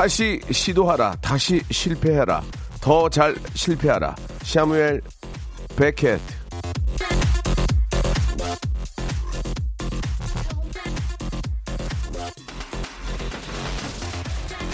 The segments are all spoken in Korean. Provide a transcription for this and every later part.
다시 시도하라 다시 실패해라 더 잘 실패하라 샤무엘 베켓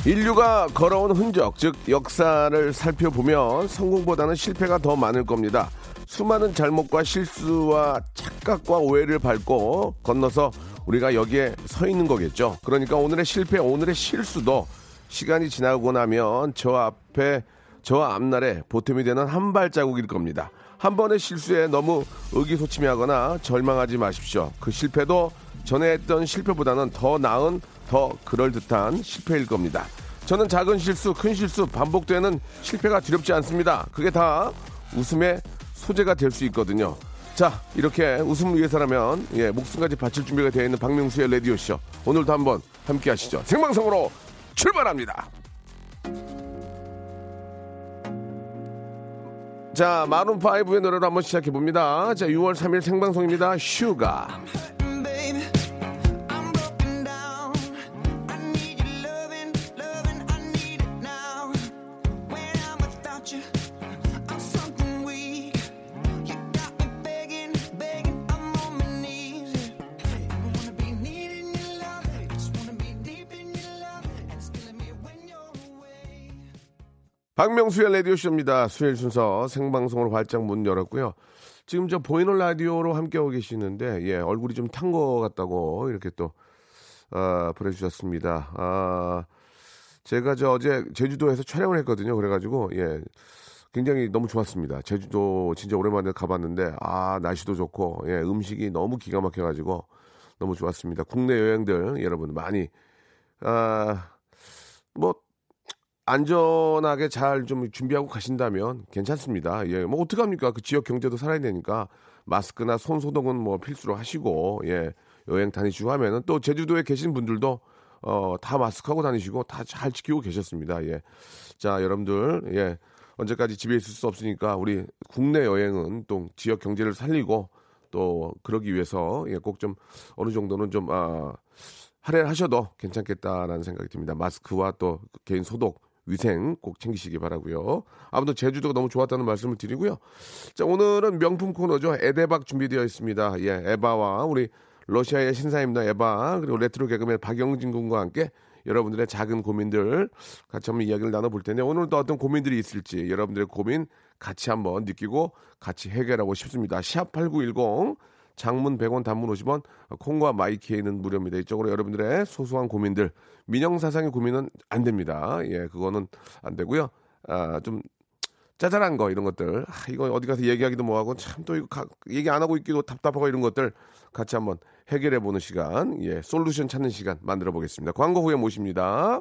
인류가 걸어온 흔적, 즉 역사를 살펴보면 성공보다는 실패가 더 많을 겁니다. 수많은 잘못과 실수와 착각과 오해를 밟고 건너서 우리가 여기에 서 있는 거겠죠. 그러니까 오늘의 실패, 오늘의 실수도 시간이 지나고 나면 저 앞에 저 앞날에 보탬이 되는 한 발자국일 겁니다. 한 번의 실수에 너무 의기소침해하거나 절망하지 마십시오. 그 실패도 전에 했던 실패보다는 더 나은 더 그럴듯한 실패일 겁니다. 저는 작은 실수, 큰 실수, 반복되는 실패가 두렵지 않습니다. 그게 다 웃음의 소재가 될 수 있거든요. 자, 이렇게 웃음을 위해서라면 예, 목숨까지 바칠 준비가 되어 있는 박명수의 라디오쇼. 오늘도 한번 함께 하시죠. 생방송으로 출발합니다. 자, 마룬5의 노래로 한번 시작해 봅니다. 자, 6월 3일 생방송입니다. Sugar. 박명수의 라디오쇼입니다. 수요일 순서 생방송으로 활짝 문 열었고요. 지금 저 보이는 라디오로 함께하고 계시는데, 예, 얼굴이 좀 탄 것 같다고 이렇게 또, 아, 보내주셨습니다. 아, 제가 저 어제 제주도에서 촬영을 했거든요. 그래가지고, 예, 굉장히 너무 좋았습니다. 제주도 진짜 오랜만에 가봤는데, 아, 날씨도 좋고, 예, 음식이 너무 기가 막혀가지고, 너무 좋았습니다. 국내 여행들 여러분 많이, 아, 뭐, 안전하게 잘 좀 준비하고 가신다면 괜찮습니다. 예, 뭐 어떡합니까? 그 지역 경제도 살아야 되니까 마스크나 손 소독은 뭐 필수로 하시고 예, 여행 다니시고 하면은 또 제주도에 계신 분들도 어, 다 마스크하고 다니시고 다 잘 지키고 계셨습니다. 예. 자, 여러분들 예. 언제까지 집에 있을 수 없으니까 우리 국내 여행은 또 지역 경제를 살리고 또 그러기 위해서 예, 꼭 좀 어느 정도는 좀 아, 할애를 하셔도 괜찮겠다라는 생각이 듭니다. 마스크와 또 개인 소독, 위생 꼭 챙기시기 바라고요. 아무튼 제주도가 너무 좋았다는 말씀을 드리고요. 자, 오늘은 명품 코너죠. 에대박 준비되어 있습니다. 예, 에바와 우리 러시아의 신사입니다. 에바 그리고 레트로 개그맨 박영진 군과 함께 여러분들의 작은 고민들 같이 한번 이야기를 나눠볼 텐데 오늘도 어떤 고민들이 있을지 여러분들의 고민 같이 한번 느끼고 같이 해결하고 싶습니다. 샵8910 장문 100원 단문 50원 콩과 마이키에는 무료입니다. 이쪽으로 여러분들의 소소한 고민들 민영사상의 고민은 안 됩니다. 예, 그거는 안 되고요. 아, 좀 짜잘한 거 이런 것들 아, 이거 어디 가서 얘기하기도 뭐하고 참 또 이거 가- 얘기 안 하고 있기도 답답하고 이런 것들 같이 한번 해결해 보는 시간 예 솔루션 찾는 시간 만들어 보겠습니다 광고 후에 모십니다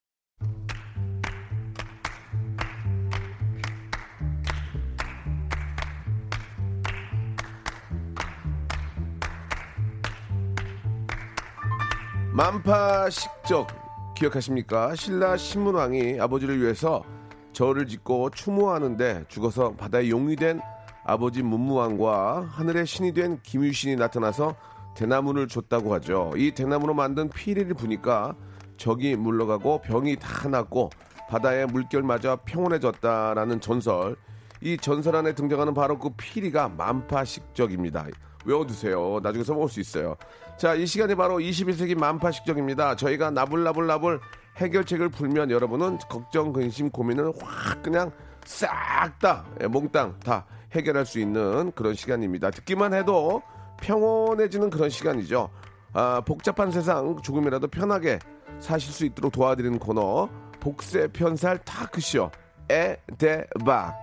만파식적 기억하십니까? 신라 신문왕이 아버지를 위해서 절을 짓고 추모하는데 죽어서 바다에 용이 된 아버지 문무왕과 하늘의 신이 된 김유신이 나타나서 대나무를 줬다고 하죠. 이 대나무로 만든 피리를 부니까 적이 물러가고 병이 다 낫고 바다의 물결 맞아 평온해졌다라는 전설. 이 전설 안에 등장하는 바로 그 피리가 만파식적입니다. 외워두세요. 나중에 써먹을 수 있어요. 자, 이 시간이 바로 21세기 만파식적입니다. 저희가 나불나불나불 해결책을 풀면 여러분은 걱정, 근심, 고민을 확 그냥 싹다 예, 몽땅 다 해결할 수 있는 그런 시간입니다. 듣기만 해도 평온해지는 그런 시간이죠. 아, 복잡한 세상 조금이라도 편하게 사실 수 있도록 도와드리는 코너 복세 편살 타크쇼 에데박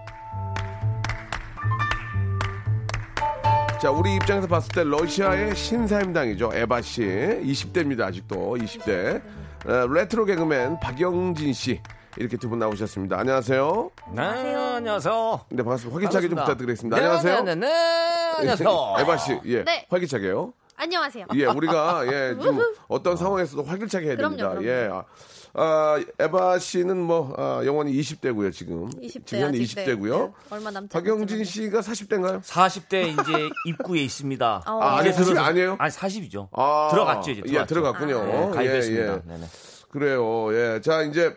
자, 우리 입장에서 봤을 때 러시아의 신사임당이죠. 에바 씨. 20대입니다. 아직도 20대. 어, 레트로 개그맨 박영진 씨. 이렇게 두 분 나오셨습니다. 안녕하세요. 네, 안녕하세요 네, 반갑습니다. 활기차게 좀 반갑습니다. 부탁드리겠습니다. 네, 안녕하세요. 네, 네, 네. 안녕하세요 에바 씨. 예. 네. 활기차게요. 안녕하세요. 예, 우리가 예, 좀 어떤 상황에서도 활기차게 해야 그럼요, 됩니다. 그럼요. 예. 아, 아, 에바 씨는 뭐 아, 영원히 20대고요, 지금. 20대 지금 현재 아직, 네. 20대고요. 네, 얼마 남지 박영진 않았지만요. 씨가 40대인가요? 40대 이제 입구에 있습니다 어. 아, 아니, 이제 40이 들어서- 아니에요? 아니 40이죠 아, 들어갔죠 이제 예, 들어갔군요. 네, 가입했습니다 예, 예. 네네. 그래요. 예. 자, 이제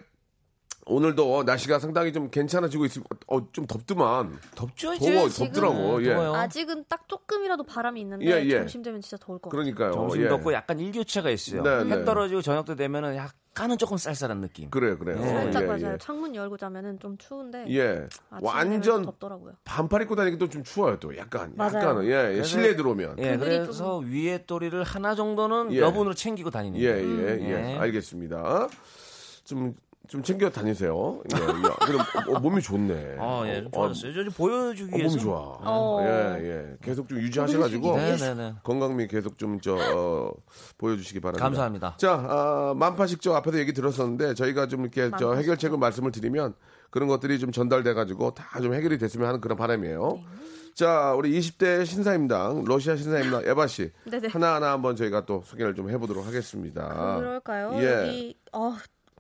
오늘도 날씨가 상당히 좀 괜찮아지고 있습 어, 좀 덥더만. 덥죠 이제 더워, 지금 덥더라고. 예. 더워요. 아직은 딱 조금이라도 바람이 있는데 예, 예. 점심 되면 진짜 더울 것 같아요. 그러니까요. 점심 예. 덥고 약간 일교차가 있어요 네, 해 네. 떨어지고 저녁 때 되면은 약간은 조금 쌀쌀한 느낌 그래요, 그래요. 네. 살짝 예, 맞아요. 예. 창문 열고 자면은 좀 추운데 예. 완전 덥더라고요. 반팔 입고 다니기도 좀 추워요, 또. 약간. 맞아요. 약간은. 예, 예. 실내에 들어오면. 예, 그래서 위에 또리를 하나 정도는 예. 여분으로 챙기고 다니는 예, 거예요. 예, 예. 예. 알겠습니다. 좀, 좀 챙겨 다니세요. 예, 예. 그럼 어, 몸이 좋네. 아, 예, 좀 어, 좋아졌어요. 저좀 보여주기 어, 위해서. 몸이 좋아. 어. 예, 예. 계속 좀 유지하셔가지고. 네, 네, 네. 건강미 계속 좀, 저, 어, 보여주시기 바랍니다. 감사합니다. 자, 아, 만파식적 앞에도 얘기 들었었는데 저희가 좀 이렇게 저 만파식적. 해결책을 말씀을 드리면 그런 것들이 좀 전달돼가지고 다 좀 해결이 됐으면 하는 그런 바람이에요. 네. 자, 우리 20대 신사임당, 러시아 신사임당 에바 씨. 네네. 하나 하나 한번 저희가 또 소개를 좀 해보도록 하겠습니다. 그럴까요? 예. 여기 어,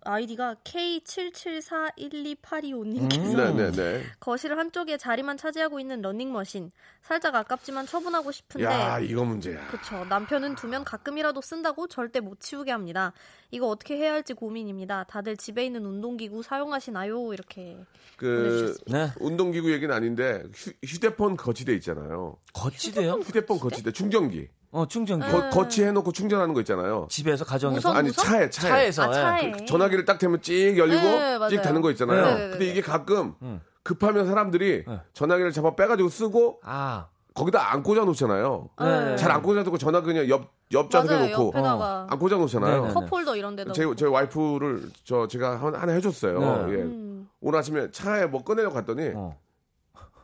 아이디가 K77412825님께서 네네네. 거실 한쪽에 자리만 차지하고 있는 러닝머신 살짝 아깝지만 처분하고 싶은데 야, 이거 문제야. 그쵸 남편은 두면 가끔이라도 쓴다고 절대 못 치우게 합니다 이거 어떻게 해야 할지 고민입니다 다들 집에 있는 운동기구 사용하시나요 이렇게 그. 네. 운동기구 얘기는 아닌데 휴, 휴대폰 거치대 있잖아요. 거치대요? 휴대폰 거치대, 충전기. 어, 충전기. 네. 거, 거치해놓고 충전하는 거 있잖아요. 집에서 가정에서 무선- 아니, 무선? 차에, 차에. 차에서 아 예. 차에 전화기를 딱 대면 찍 열리고 네. 찍 되는 거 있잖아요. 네, 네, 네, 근데 네. 이게 가끔 음. 급하면 사람들이 네. 전화기를 잡아 빼가지고 쓰고 아, 거기다 안 꽂아 놓잖아요. 네. 잘안 꽂아 놓고 전화 그냥 옆, 옆 좌석에 맞아요 놓고 옆에다가 안 꽂아 놓잖아요. 네, 네. 컵홀더 이런 데다 제, 제 와이프를 저 제가 한- 하나 해줬어요. 네. 예. 음. 오늘 아침에 차에 뭐 꺼내려고 갔더니 어.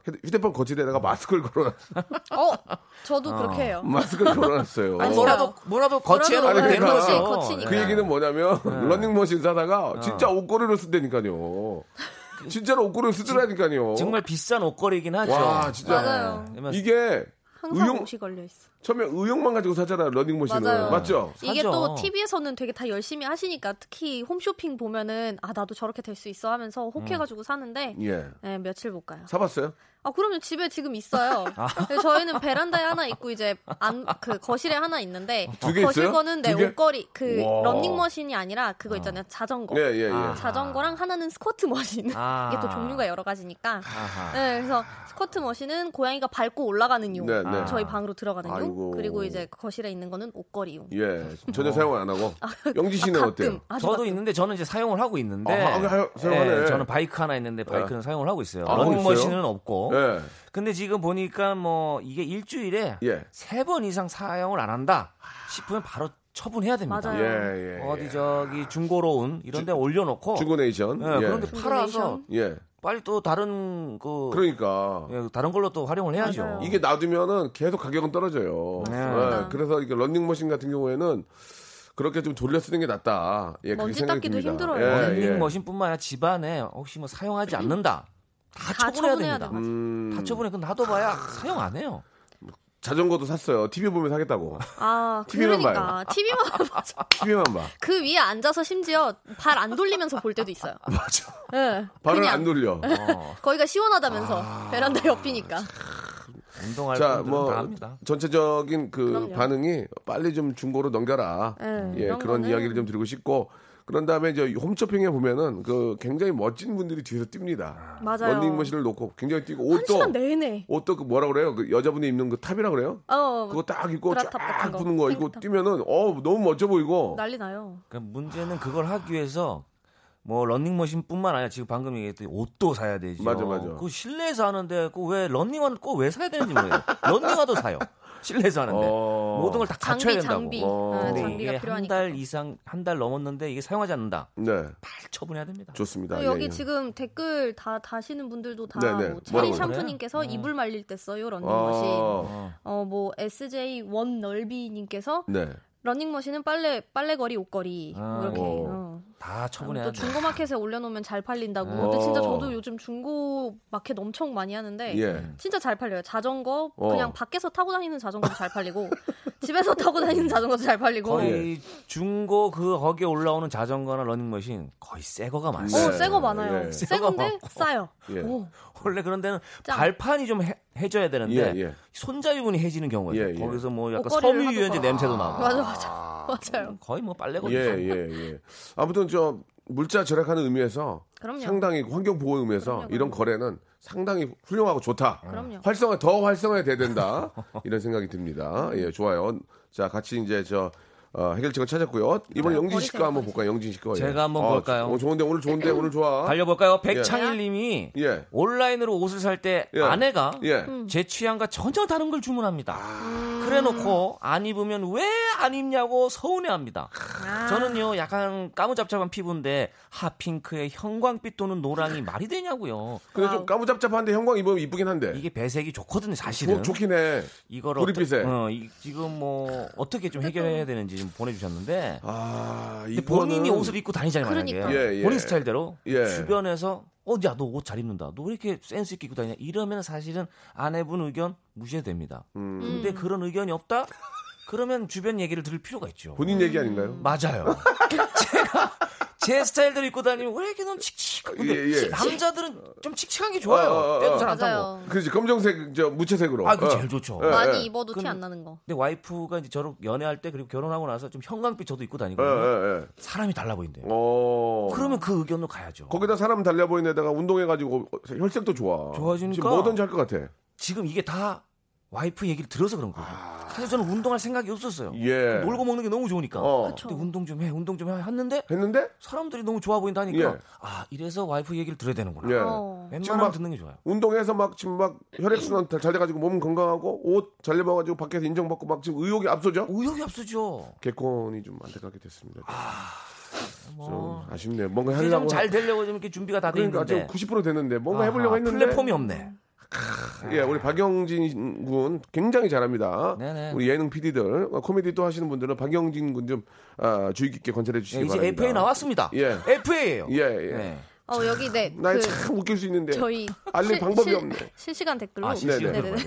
휴대- 휴대폰 거치대에다가 마스크를 걸어놨, 어 저도 어. 그렇게 해요 마스크를 걸어놨어요. 아니, 뭐라도 뭐라도 거치해놓으면 되는 거죠. 거치니까. 그 얘기는 뭐냐면 런닝머신 사다가 어. 진짜 옷걸이로 쓴다니까요. 진짜로 옷걸이로 쓰더라니까요. 정말 비싼 옷걸이긴 하죠. 와 진짜 맞아요. 그러면 이게 항상 의용- 옷이 걸려 있어 처음에 의욕만 가지고 사잖아요 러닝머신은 맞아요. 맞죠? 이게 사죠. 또 TV에서는 되게 다 열심히 하시니까 특히 홈쇼핑 보면은 아 나도 저렇게 될 수 있어 하면서 혹해가지고 사는데 예 네, 며칠 못 가요. 사봤어요? 아 그러면 집에 지금 있어요. 근데 저희는 베란다에 하나 있고 이제 안 그 거실에 하나 있는데 두개 거실 있어요? 거는 내 개? 옷걸이 그 와. 런닝머신이 아니라 그거 있잖아요 자전거. 예 예 예. 아. 자전거랑 하나는 스쿼트 머신. 아. 이게 또 종류가 여러 가지니까. 아하. 네, 그래서 스쿼트 머신은 고양이가 밟고 올라가는 용. 네, 네. 저희 방으로 들어가는 용. 아이고. 그리고 이제 거실에 있는 거는 옷걸이 용. 예 전혀 사용을 안 하고 영지 씨는 아, 가끔. 어때요? 저도 가끔. 있는데 저는 이제 사용을 하고 있는데 아, 사용하네. 예, 저는 바이크 하나 있는데 바이크는 사용을 하고 있어요. 아, 러닝머신은 있어요? 없고. 예 근데 지금 보니까 뭐 이게 일주일에 예. 세번 이상 사용을 안 한다 싶으면 바로 처분해야 됩니다. 맞아요. 예, 예, 어디 예. 저기 중고로운 이런 데 올려놓고 중고네이션 예, 예. 그런데 팔아서? 예. 빨리 또 다른 그 그러니까 예, 다른 걸로 또 활용을 해야죠. 맞아요. 이게 놔두면은 계속 가격은 떨어져요. 네. 예, 그래서 이게 런닝머신 같은 경우에는 그렇게 좀 돌려 쓰는 게 낫다. 예, 먼지 닦기도 듭니다. 힘들어요. 예, 예. 런닝머신뿐만 아니라 집안에 혹시 뭐 사용하지 않는다. 다, 다 처분해야 처분해야 됩니다. 음, 다 처분해. 그 놔둬봐야 사용 안 해요. 자전거도 샀어요. TV 보면 사겠다고. 아, TV만 그러니까 TV만 맞아. TV만 봐. 그 위에 앉아서 심지어 발 안 돌리면서 볼 때도 있어요. 맞아. 예. 발을 그냥 안 돌려. 어, 거기가 시원하다면서 베란다 옆이니까. 운동할 자, 뭐다 합니다. 전체적인 그 그럼요. 반응이 빨리 좀 중고로 넘겨라. 예, 예, 이런 그런 거는- 이야기를 좀 드리고 싶고 그런 다음에 이제 홈쇼핑에 보면은 그 굉장히 멋진 분들이 뒤에서 뜁니다. 맞아요. 런닝머신을 놓고 굉장히 뛰고 한 옷도 시간 내내. 옷도 그 뭐라 그래요? 그 여자분이 입는 그 탑이라 그래요? 어, 그거 딱 입고 쫙. 부는 거 이거 탱크탑. 뛰면은 어 너무 멋져 보이고 난리 나요. 그러니까 문제는 그걸 하기 위해서 뭐 런닝머신뿐만 아니라 지금 방금 얘기했던 옷도 사야 되죠. 맞아, 맞아. 그 실내에서 하는데 그 왜 런닝화는 꼭 왜 사야 되는지 모르겠어요. 런닝화도 사요. 실내에서 하는데 어. 모든 걸다 장비, 갖춰야 된다고. 장비. 어. 아, 근데 장비가 이게 한 필요하니까. 달 이상 한 달 넘었는데 이게 사용하지 않는다. 네다 처분해야 됩니다. 좋습니다. 어, 예, 여기 예. 지금 댓글 다 다시는 분들도 다 네 네. 뭐 뭐라고 체리 샴푸님께서 그래요? 이불 말릴 때 써요 런닝머신. 어, 어뭐 SJ 원 넓이님께서 네. 런닝머신은 빨래 빨래거리 옷걸이 아. 이렇게. 어. 어. 다 처분해야 또 돼. 중고마켓에 올려놓으면 잘 팔린다고. 어. 근데 진짜 저도 요즘 중고마켓 엄청 많이 하는데 예. 진짜 잘 팔려요. 자전거 어. 그냥 밖에서 타고 다니는 자전거도 잘 팔리고 집에서 타고 다니는 자전거도 잘 팔리고. 거의 중고 그 거기에 올라오는 자전거나 런닝머신 거의 새 거가 오, 많아요. 네. 새거 많아요. 예. 새 건데 싸요. 예. 오. 원래 그런 데는 짱. 발판이 좀 해, 해줘야 되는데 예, 예. 손자유분이 해지는 경우가 있어요. 예, 예. 거기서 뭐 약간 섬유유연제 냄새도 나고. 맞아 맞아 맞아요. 거의 뭐 빨래거리. 예, 예, 예. 아무튼 저 물자 절약하는 의미에서 그럼요. 상당히 환경 보호 의미에서 그럼요, 이런 거래는 상당히 훌륭하고 좋다. 그럼요. 활성화 더 활성화해야 된다. 이런 생각이 듭니다. 예, 좋아요. 자, 같이 이제 저 어, 해결책을 찾았고요. 이번 에 영진 씨가 한번. 볼까요? 영진 씨 거. 예. 제가 한번 아, 볼까요? 어, 좋은데 오늘 좋은데 오늘 좋아. 달려볼까요? 백창일님이 예. 온라인으로 옷을 살때 예. 아내가 예. 음. 제 취향과 전혀 다른 걸 주문합니다. 아. 그래놓고 안 입으면 왜 안 입냐고 서운해합니다. 아. 저는요 약간 까무잡잡한 피부인데 핫핑크에 형광빛 또는 노랑이 말이 되냐고요. 근데 좀 까무잡잡한데 형광 입으면 이쁘긴 한데. 이게 배색이 좋거든요 사실은. 좋, 좋긴 해. 이걸. 어떠- 어, 이- 지금 뭐 어떻게 좀 해결해야 되는지 좀 보내주셨는데. 아, 이거는 본인이 옷을 입고 다니잖아요 만약에. 그러니까. 예, 예. 본인 스타일대로. 예. 주변에서 어 야 너 옷 잘 입는다. 너 왜 이렇게 센스 있게 입고 다니냐? 이러면 사실은 아내분 의견 무시해도 됩니다. 음, 근데 그런 의견이 없다 그러면 주변 얘기를 들을 필요가 있죠 본인 얘기 아닌가요? 맞아요 제가 제 스타일대로 입고 다니면 왜 이렇게 넌 칙칙 근데 예, 예. 남자들은 좀 칙칙한 게 좋아요 어, 어, 어. 때도 잘 안 타고 맞아요. 그렇지 검정색 저 무채색으로. 아 그거 어. 제일 좋죠 예, 많이 예. 입어도 티 안 나는 거. 근데 와이프가 이제 저를 연애할 때 그리고 결혼하고 나서 좀 형광빛 저도 입고 예, 다니거든요 예, 예. 사람이 달라 보인대요 어. 그러면 그 의견으로 가야죠 거기다 사람 달려 보이는 데다가 운동해가지고 혈색도 좋아. 좋아지니까. 지금 뭐든지 할것 같아. 지금 이게 다 와이프 얘기를 들어서 그런 거예요. 사실 저는 운동할 생각이 없었어요. 아. 예. 놀고 먹는 게 너무 좋으니까. 어. 근데 운동 좀 해, 운동 좀 해 했는데 했는데? 사람들이 너무 좋아 보인다 하니까 예. 아 이래서 와이프 얘기를 들어야 되는구나. 예. 어. 웬만하면 막 듣는 게 좋아요. 운동해서 막 지금 막 혈액순환 잘 돼가지고 몸 건강하고 옷 잘 입어가지고 밖에서 인정받고 막 지금 의욕이 앞서죠? 의욕이 앞서죠. 개콘이 좀 안타깝게 됐습니다. 뭐좀 아쉽네요. 뭔가 하려고. 좀잘 되려고 좀 이렇게 준비가 다돼 그러니까 있는데 지금 90% 됐는데 뭔가 아하, 해보려고 했는데 플랫폼이 없네. 예, 우리 박영진 군 굉장히 잘합니다. 네네. 우리 예능 PD들 코미디 또 하시는 분들은 박영진 군좀 아, 주의 깊게 관찰해 주시기 예, 이제 바랍니다. FA 나왔습니다. 예. FA예요. 예, 예. 어 여기 네. 나이 그참 웃길 수 있는데 저희 알릴 실- 방법이 실- 없네. 실시간 댓글로 아, 실시간 네네. 네네.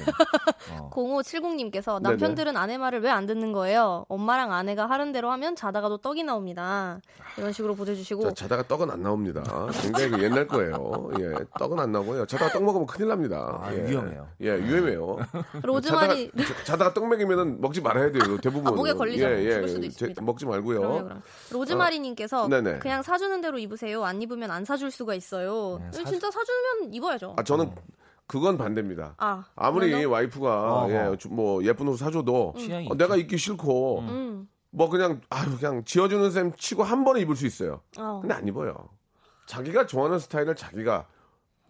어. 0570님께서 네네. 남편들은 아내 말을 왜 안 듣는 거예요? 엄마랑 아내가 하는 대로 하면 자다가도 떡이 나옵니다. 이런 식으로 보내주시고 자, 자다가 떡은 안 나옵니다. 굉장히 그 옛날 거예요. 예, 떡은 안 나오고요. 자다가 떡 먹으면 큰일 납니다. 아, 예. 위험해요. 예, 위험해요. 로즈마리 자다가, 자다가 떡 먹이면은 먹지 말아야 돼요. 대부분. 아, 목에 걸리죠. 죽을 수도 있습니다. 먹지 말고요. 그럼요, 그럼. 로즈마리님께서 어. 그냥 사주는 대로 입으세요. 안 입으면 안 사줄 수가 있어요. 네, 이거 사- 진짜 사주면 입어야죠. 아, 저는 그건 반대입니다. 아, 아무리 그래도? 와이프가 어허. 예, 주- 뭐 예쁜 옷 사줘도 어, 내가 입기 싫고 음. 뭐 그냥 아유 그냥 지어주는 셈 치고 한 번에 입을 수 있어요. 어. 근데 안 입어요. 자기가 좋아하는 스타일을 자기가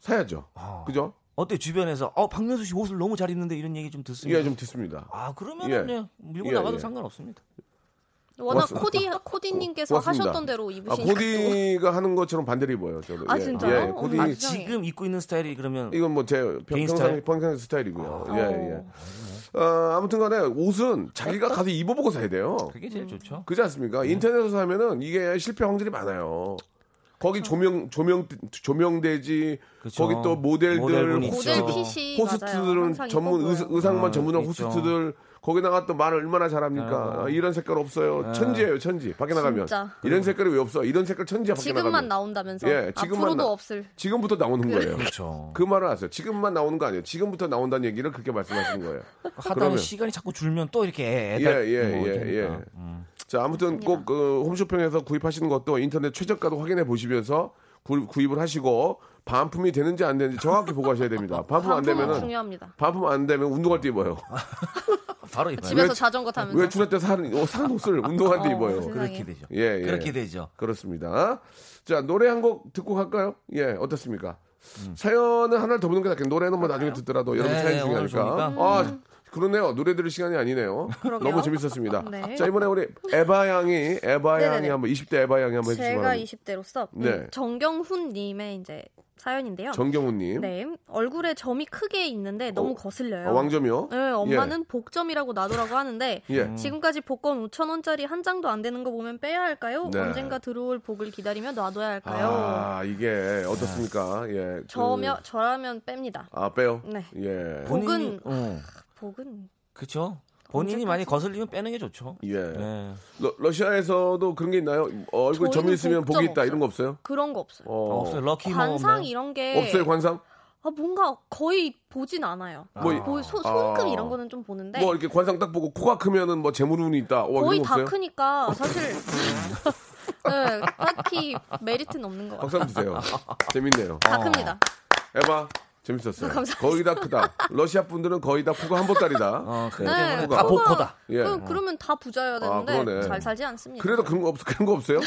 사야죠. 아. 그죠? 어때 주변에서 어 박명수 씨 옷을 너무 잘 입는데 이런 얘기 좀 듣습니다. 예, 좀 듣습니다. 아 그러면 예. 은 밀고 예, 나가도 예. 상관없습니다. 워낙. 코디 코디님께서 고맙습니다. 하셨던 대로 아, 입으시니까. 코디가 하는 것처럼 반대로 입어요. 저도. 아, 예, 진짜요? 예, 코디 어머, 아. 지금 입고 있는 스타일이 그러면 이건 뭐 제 평상? 평상 스타일이고요. 어. 예, 예. 어, 아무튼간에 옷은 자기가 가서 입어보고 사야 돼요. 그게 제일 좋죠. 그렇지 않습니까? 인터넷에서 사면은 이게 실패 확률이 많아요. 거기 조명 조명 조명대지 그쵸. 거기 또 모델들. 모델 핏이 호스트들은 맞아요. 전문. 의상만 아, 전문한 있죠. 호스트들 거기다가 또 말을 얼마나 잘합니까? 아이고. 아, 이런 색깔 없어요. 네. 천지예요, 천지. 밖에 나가면 진짜. 이런 색깔이 왜 없어? 이런 색깔 천지야 밖에 지금만 나가면. 나온다면서 예, 지금만 앞으로도 나- 없을. 지금부터 나오는 거예요. 그렇죠. 그 말을 하세요. 지금만 나오는 거 아니에요. 지금부터 나온다는 얘기를 그렇게 말씀하시는 거예요. 하다 그러면- 시간이 자꾸 줄면 또 이렇게 예, 애달 예, 뭐 예. 예. 음. 자, 아무튼. 꼭 그, 홈쇼핑에서 구입하시는 것도 인터넷 최저가도 확인해 보시면서 구, 구입을 하시고 반품이 되는지 안 되는지 정확히 보고 하셔야 됩니다. 반품 안 되면은 중요합니다. 반품 안 되면 운동할 때 입어요. 바로 입어요. 집에서 왜- 자전거 타면서. 왜 주말 때 사는 어, 사는 옷을 운동할 때 어, 입어요. 그렇게 되죠. 예, 예. 그렇게 되죠. 그렇습니다. 자, 노래 한 곡 듣고 갈까요? 예, 어떻습니까? 사연은 하나를 더 보는 게 낫겠네. 노래는 뭐 나중에 듣더라도 여러분 네, 사연 오늘 중요하니까. 아, 그러네요. 노래 들을 시간이 아니네요. 그러게요. 너무 재밌었습니다. 네. 자, 이번에 우리 에바 양이, 에바 양이 네네네. 한번 20대 에바 양이 한번 해주시기 제가 바랍니다. 20대로서 음, 네. 정경훈 님의 이제 사연인데요. 정경훈님. 네, 얼굴에 점이 크게 있는데 너무 거슬려요. 어, 왕점이요? 네, 엄마는 복점이라고 놔두라고 하는데 예. 지금까지 복권 5천 원짜리 한 장도 안 되는 거 보면 빼야 할까요? 네. 언젠가 들어올 복을 기다리며 놔둬야 할까요? 아, 이게 어떻습니까? 예. 그- 저며 저라면 뺍니다. 아, 빼요? 네. 예. 복은 어, 복은 그렇죠. 본인이 많이 거슬리면 빼는 게 좋죠. 예. 네. 러, 러시아에서도 그런 게 있나요? 어, 얼굴 점이 있으면 복이 있다 이런 거 없어요. 그런 거 없어요. 어, 없어요. 럭키 뭐 관상? 이런 게 없어요, 관상? 아, 뭔가 거의 보진 않아요. 뭐, 뭐 소, 손금 아. 이런 거는 좀 보는데 뭐 이렇게 관상 딱 보고 코가 크면은 뭐 재물운이 있다. 와, 거의 이런 거다 없어요? 크니까 사실 네, 딱히 메리트는 없는 것 박수 같아요. 한번 주세요. 재밌네요. 다 큽니다. 에바 재밌었어요. 감사합니다. 거의 다 크다. 러시아 분들은 거의 다 코가 한 보따리다. 어, 네. 코가- 다 복코다. 예. 그, 그러면 다 부자여야 아, 되는데 그러네. 잘 살지 않습니다. 그래도 그런 거 없, 그런 거 없어요?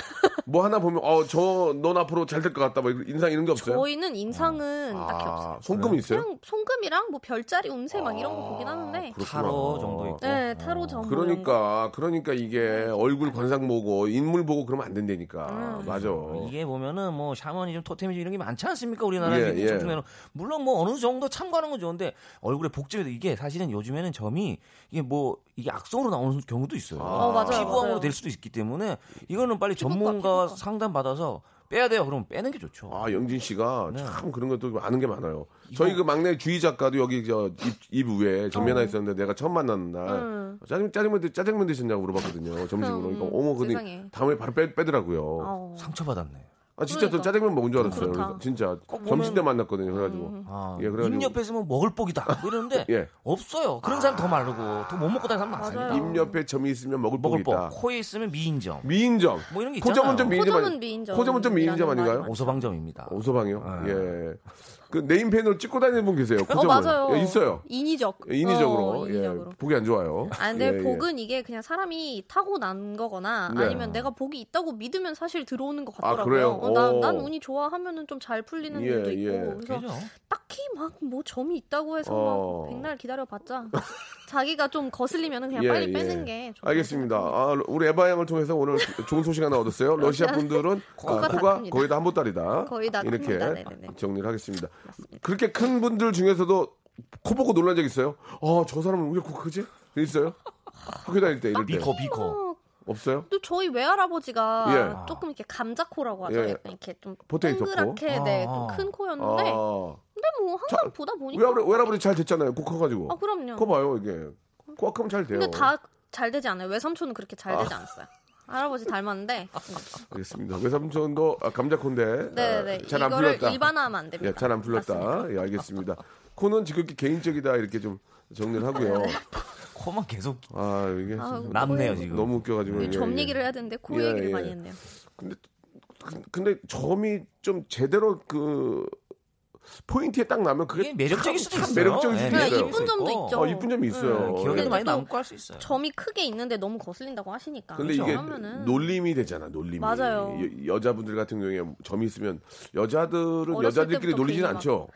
뭐 하나 보면 어저 넌 앞으로 잘 될 것 같다. 뭐 인상 이런 게 없어요? 저희는 인상은 딱히 아, 없어요. 손금이 있어요? 그냥 손금이랑 뭐 별자리 운세 막 이런 거 보긴 하는데 그렇구나. 타로 정도 있고. 네 타로 이런 거. 그러니까 그러니까 이게 얼굴 관상 보고 인물 보고 그러면 안 된다니까. 음. 맞아. 이게 보면은 뭐 샤머니즘, 토테미즘 이런 게 많지 않습니까? 우리나라 예, 예, 예. 중에는 물론 뭐 어느 정도 참고하는 건 좋은데 얼굴에 복점이 이게 사실은 요즘에는 점이 이게 뭐 이게 악성으로 나오는 경우도 있어요. 어, 맞아요, 피부암으로 맞아요. 될 수도 있기 때문에 이거는 빨리 피부과, 전문가 피부과. 상담 받아서 빼야 돼요. 그럼 빼는 게 좋죠. 아 영진 씨가 네. 참 그런 것도 아는 게 많아요. 저희 그 막내 주희 작가도 여기 저입 입 위에 전면화 있었는데 내가 처음 만난 날 어. 음. 짜장 짜장면 드- 짜장면 드셨냐고 물어봤거든요. 점심으로. 음, 그러니까 어머 세상에. 다음에 바로 빼, 빼더라고요. 어. 상처 받았네. 아 진짜 저 그러니까. 짜장면 먹은 줄 알았어요. 그렇다. 그래서 진짜 꼭 점심 때 만났거든요. 그래가지고 아, 예, 그래가지고- 입 옆에 있으면 먹을 복이다. 뭐 이러는데 예. 없어요. 그런 사람 더 마르고 더 못 먹고 다니는 사람 많습니다. 입 옆에 점이 있으면 먹을 복이. 복. 코에 있으면 미인점. 미인점. 뭐 이런 게 코점은 있잖아요. 좀 미인점 코점은 미인점. 코점은 좀 미인점 아닌가요? 오소방점입니다. 오소방이요. 네. 예. 그 네임펜으로 찍고 다니는 분 계세요. 어. 맞아요. 예, 있어요. 인위적. 예, 인위적으로. 어, 인위적으로. 예. 보기 안 좋아요. 아 근데 예, 예. 복은 이게 그냥 사람이 타고 난 거거나 네. 아니면 내가 복이 있다고 믿으면 사실 들어오는 것 아, 같더라고요. 그래요? 어, 난, 오. 난 운이 좋아 하면은 좀 잘 풀리는 예, 일도 있고 예. 그래서 그죠? 딱히 막 뭐 점이 있다고 해서 어. 막 백날 기다려봤자 자기가 좀 거슬리면은 그냥 예, 빨리 예. 빼는 게 좋다고 알겠습니다. 아, 우리 에바 양을 통해서 오늘 좋은 소식 하나 얻었어요. 러시아 분들은 코가 아, 다 코가. 거의 다 한 보따리다. 거의 다 이렇게 큽니다. 네네네. 정리를 하겠습니다. 그렇게 큰 분들 중에서도 코 보고 놀란 적 있어요? 아, 저 사람은 왜 코 크지? 있어요? 학교 다닐 때 이럴 때 비커 비커. 없어요? 또 저희 외할아버지가 예. 조금 이렇게 감자코라고 하죠. 예. 이렇게 좀 potato 코? 동그랗게 네, 아. 좀 큰 아, 코였는데 근데 뭐 항상 보다 보니까 외할아버지, 외할아버지 잘 됐잖아요. 코 커가지고. 아 그럼요. 코 봐요 이게. 코가 크면 잘 돼요. 근데 다 잘 되지 않아요. 외삼촌은 그렇게 잘 되지 않았어요. 할아버지 닮았는데. 알겠습니다. 외삼촌도 아, 감자콘데 네네. 잘 안 이거를 풀렸다. 일반화하면 안 됩니다. 예, 잘 안 풀렸다. 예, 알겠습니다. 코는 지극히 개인적이다 이렇게 좀 정리를 하고요. 코만 계속 아 이게 아, 진짜 남네요 지금. 너무 웃겨가지고. 우리 예, 점 예. 얘기를 해야 되는데 코 예, 얘기를 예. 많이 했네요. 근데 그- 근데 점이 좀 제대로 그 포인트에 딱 나면 그게 매력적일 수도 참 있어요. 매력적일 수도 그냥 있어요. 이쁜 점도 있죠. 어, 이쁜 점이 있어요. 네. 예. 기억에도 근데 많이 또 남고 할 수 있어요. 점이 크게 있는데 너무 거슬린다고 하시니까. 근데 이게 그러면은 놀림이 되잖아, 놀림이. 맞아요. 여, 자분들 같은 경우에 점이 있으면 여자들은 여자들끼리 놀리진 않죠.